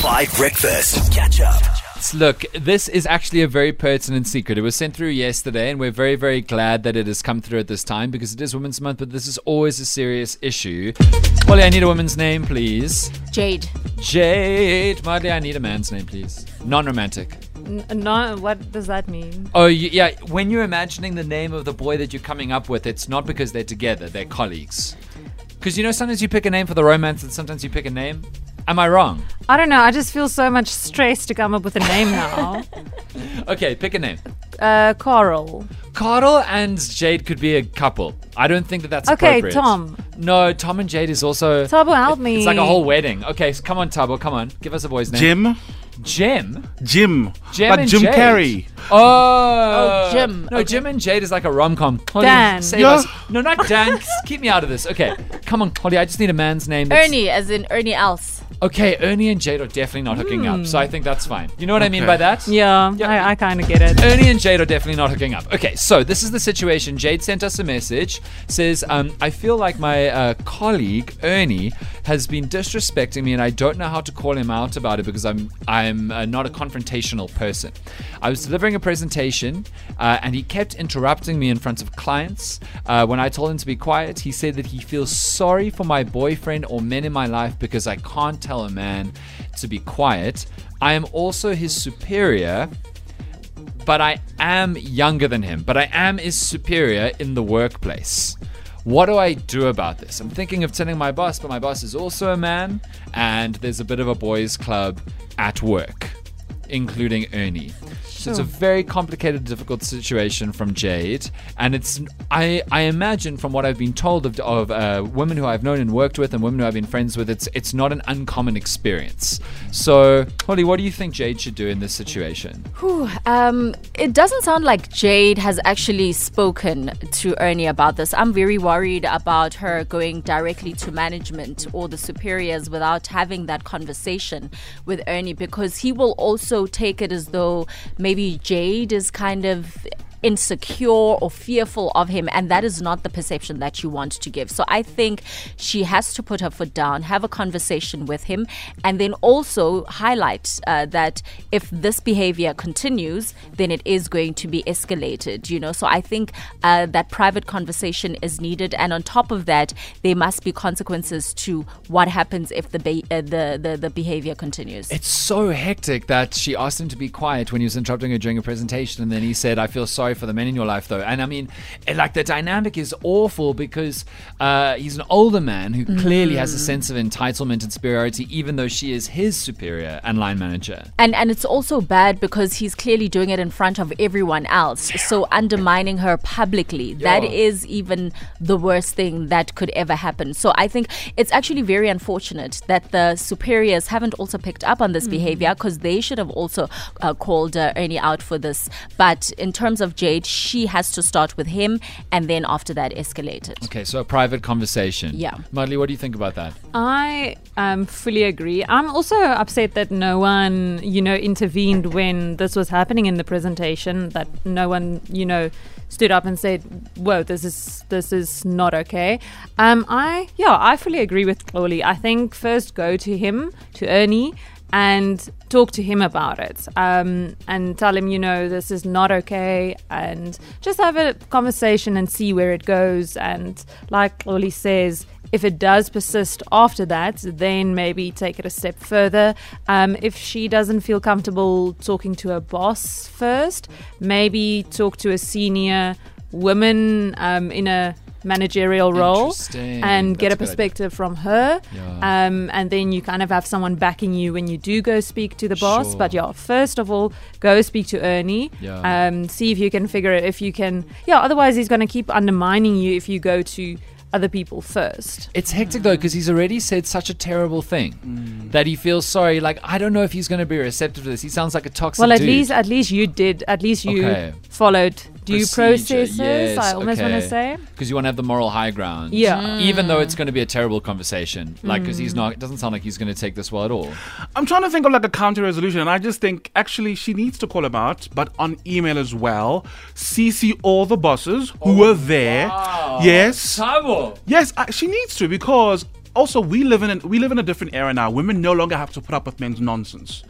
5 Breakfast. Catch up. Look, this is actually a very pertinent secret. It was sent through yesterday, and we're very, very glad that it has come through at this time because it is Women's Month, but this is always a serious issue. Molly, I need a woman's name, please. Jade. Jade. Molly, I need a man's name, please. Non romantic. N- no, what does that mean? Oh, you, yeah. When you're imagining the name of the boy that you're coming up with, it's not because they're together, they're colleagues. Because you know, sometimes you pick a name for the romance, and sometimes you pick a name. Am I wrong? I don't know. I just feel so much stress to come up with a name now. Okay, pick a name. uh, Coral. Carl and Jade could be a couple. I don't think that that's Okay, appropriate. Tom. No, Tom and Jade is also. Thabo, help it- me. It's like a whole wedding. Okay, so come on, Thabo, come on. Give us a boy's name. Jim, Jim? Jim, Jim like and Jim Jade. Carrey. Oh. Oh, Jim. No, Okay. Jim and Jade is like a rom com. Dan. Save Yeah. us. No, not Dan. Keep me out of this. Okay, come on, Holly. I just need a man's name. that's- Ernie, as in Ernie Els. Okay, Ernie and Jade are definitely not hooking up, so I think that's fine. You know what I mean by that? Yeah, Yep. I, I kind of get it. Ernie and Jade are definitely not hooking up. Okay, so this is the situation. Jade sent us a message. Says, um, I feel like my uh, colleague Ernie has been disrespecting me, and I don't know how to call him out about it because I'm I'm uh, not a confrontational person. I was delivering a presentation, uh, and he kept interrupting me in front of clients. Uh, when I told him to be quiet, he said that he feels sorry for my boyfriend or men in my life because I can't tell a man to be quiet. I am also his superior but I am younger than him, but I am his superior in the workplace. What do I do about this? I'm thinking of telling my boss, but my boss is also a man, and there's a bit of a boys' club at work, including Ernie. So it's a very complicated, difficult situation from Jade, and it's I I imagine from what I've been told of, of uh, women who I've known and worked with, and women who I've been friends with, it's it's not an uncommon experience. So Holly, what do you think Jade should do in this situation? Whew, um, it doesn't sound like Jade has actually spoken to Ernie about this. I'm very worried about her going directly to management or the superiors without having that conversation with Ernie because he will also take it as though maybe Jade is kind of insecure or fearful of him and that is not the perception that you want to give. So i think she has to put her foot down have a conversation with him and then also highlight uh, that if this behavior continues then it is going to be escalated you know? So i think uh, that private conversation is needed and on top of that there must be consequences to what happens if the be- uh, the, the the behavior continues. It's so hectic that she asked him to be quiet when he was interrupting her during a presentation, and then he said, "I feel sorry for the men in your life, though." And I mean, like the dynamic is awful because uh, he's an older man who clearly has a sense of entitlement and superiority, even though she is his superior and line manager. And and it's also bad because he's clearly doing it in front of everyone else. So undermining her publicly, that Yeah. is even the worst thing that could ever happen. So I think it's actually very unfortunate that the superiors haven't also picked up on this behavior because they should have also uh, called uh, Ernie out for this. But in terms of Jade, she has to start with him and then after that escalate it. Okay, so a private conversation. Yeah. Mudley, what do you think about that? I um, fully agree. I'm also upset that no one, you know, intervened when this was happening in the presentation. That no one, you know, stood up and said, "Whoa, this is this is not okay." Um, I yeah, I fully agree with Chloe. I think first go to him, to Ernie, and talk to him about it um, and tell him, you know, this is not okay, and just have a conversation and see where it goes. And like Oli says, if it does persist after that, then maybe take it a step further. Um, if she doesn't feel comfortable talking to her boss first, maybe talk to a senior woman um, in a managerial role and get That's a a good perspective from her. Yeah. Um, and then you kind of have someone backing you when you do go speak to the boss. Sure. But yeah, first of all, go speak to Ernie. Yeah. Um, see if you can figure it. If you can, yeah. Otherwise, he's going to keep undermining you if you go to other people first. It's hectic though because he's already said such a terrible thing Mm. that he feels sorry. Like I don't know if he's going to be receptive to this. He sounds like a toxic. Well, at dude. least at least you did. At least you Okay. followed due Procedure, processes. yes, I almost want to say. because you want to have the moral high ground. Yeah. Even though it's going to be a terrible conversation, like because Mm. he's not. It doesn't sound like he's going to take this well at all. I'm trying to think of like a counter resolution, and I just think actually she needs to call him out, but on email as well. CC all the bosses who were there. Yes. Yes, she needs to because also we live in an, we live in a different era now. Women no longer have to put up with men's nonsense.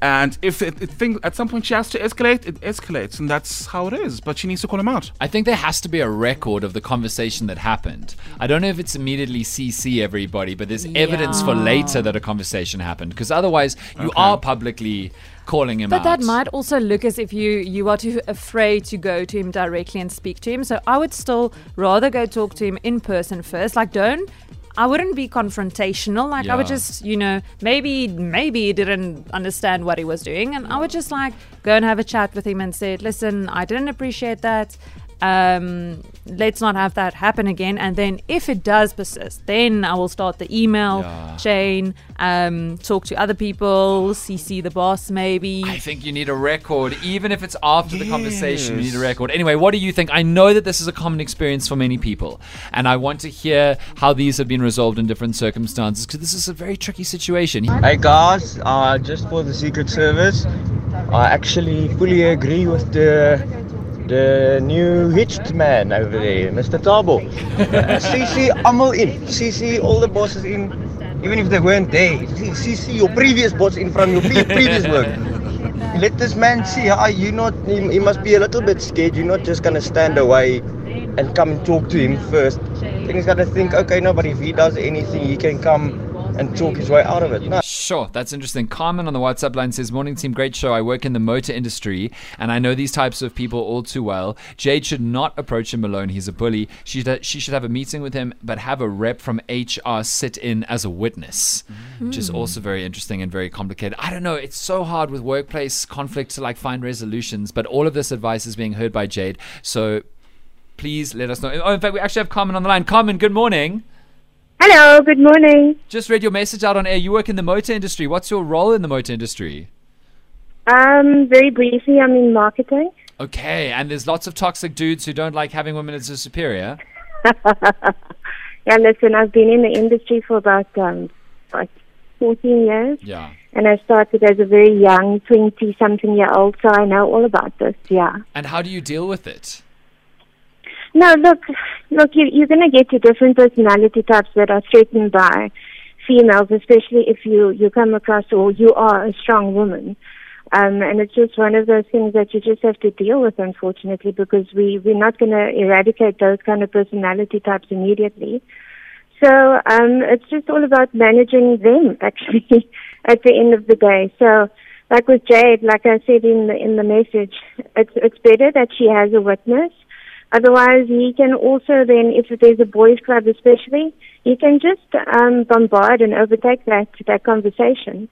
And if it, it think at some point she has to escalate, it escalates, and that's how it is. But she needs to call him out. I think there has to be a record of the conversation that happened. I don't know if it's immediately CC everybody, but there's evidence for later that a conversation happened. Because otherwise, you are publicly calling him out. But out. that might also look as if you you are too afraid to go to him directly and speak to him. So I would still rather go talk to him in person first. Like don't I wouldn't be confrontational. Like I would just, you know, maybe maybe he didn't understand what he was doing, and I would just like go and have a chat with him and say, "Listen, I didn't appreciate that. Um, let's not have that happen again." And then if it does persist, then I will start the email Yeah. chain, um, talk to other people, CC the boss, maybe. I think you need a record, even if it's after the conversation. You need a record. Anyway, what do you think? I know that this is a common experience for many people, and I want to hear how these have been resolved in different circumstances because this is a very tricky situation. Hey guys, uh, just for the Secret Service, I actually fully agree with the the new hitched man over there, Mr. Thabo. Uh, CC almal in, CC all the bosses in, even if they weren't there. CC your previous boss in from your pre- previous work. Let this man see how you not. He, he must be a little bit scared. You're not just gonna stand away and come and talk to him first. Then he's gotta think, okay, no, but if he does anything, he can come and talk his way out of it. No. Sure, that's interesting. Carmen on the WhatsApp line says, Morning team, great show. I work in the motor industry and I know these types of people all too well. Jade should not approach him alone. He's a bully. She, should- she should have a meeting with him, but have a rep from HR sit in as a witness, mm. which is also very interesting and very complicated. I don't know. It's so hard with workplace conflict to like find resolutions, but all of this advice is being heard by Jade. So please let us know. Oh, in fact, we actually have Carmen on the line. Carmen, good morning. Hello, good morning. Just read your message out on air. You work in the motor industry. What's your role in the motor industry? Um, very briefly, I'm in marketing. Okay, and there's lots of toxic dudes who don't like having women as a superior. Yeah, listen, I've been in the industry for about um, like 14 years, Yeah. and I started as a very young 20 something year old, so I know all about this. Yeah. And how do you deal with it? No, look, look, you, you're going to get to different personality types that are threatened by females, especially if you you come across or you are a strong woman. Um, and it's just one of those things that you just have to deal with, unfortunately, because we we're not going to eradicate those kind of personality types immediately. So um, it's just all about managing them, actually, at the end of the day. So, like with Jade, like I said in the in the message, it's it's better that she has a witness. Otherwise, he can also then, if there's a boys' club especially, he can just um, bombard and overtake that that conversation.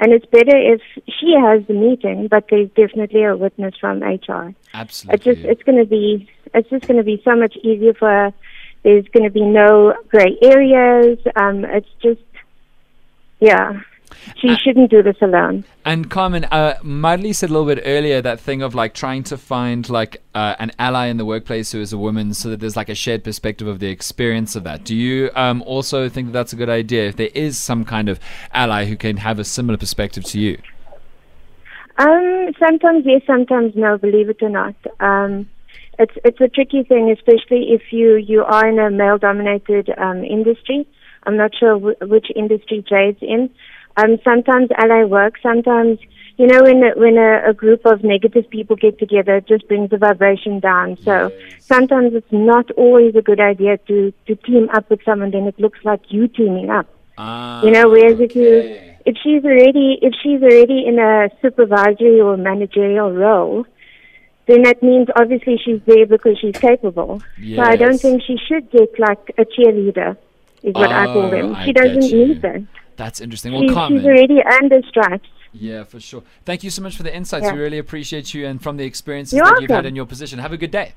And it's better if she has the meeting, but there's definitely a witness from HR. Absolutely, It's just it's going to be it's just going to be so much easier for her. There's going to be no gray areas. Um, it's just yeah. She Uh, shouldn't do this alone. and Carmen, uh, Madly said a little bit earlier that thing of like trying to find like uh, an ally in the workplace who is a woman, so that there's like a shared perspective of the experience of that. Do you um, also think that that's a good idea? If there is some kind of ally who can have a similar perspective to you. Um, sometimes yes, sometimes no. Believe it or not, um, it's it's a tricky thing, especially if you you are in a male-dominated um, industry. I'm not sure w- which industry Jade's in. Um, sometimes ally work. Sometimes you know when a, when a, a group of negative people get together, it just brings the vibration down. So sometimes it's not always a good idea to to team up with someone. Then it looks like you teaming up. You know, whereas if you if she's already if she's already in a supervisory or managerial role, then that means obviously she's there because she's capable. So I don't think she should get like a cheerleader, is what I call Oh, them. She doesn't need that. That's interesting. Well, She's, she's already earned her stripes. Yeah, for sure. Thank you so much for the insights. Yeah. We really appreciate you and from the experiences You're that you've had in your position. Have a good day.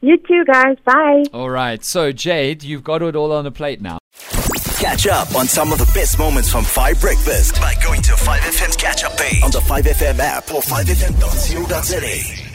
You too, guys. Bye. All right. So, Jade, you've got it all on the plate now. Catch up on some of the best moments from 5 Breakfast by going to 5FM's catch up page on the 5FM app or 5FM.co.za.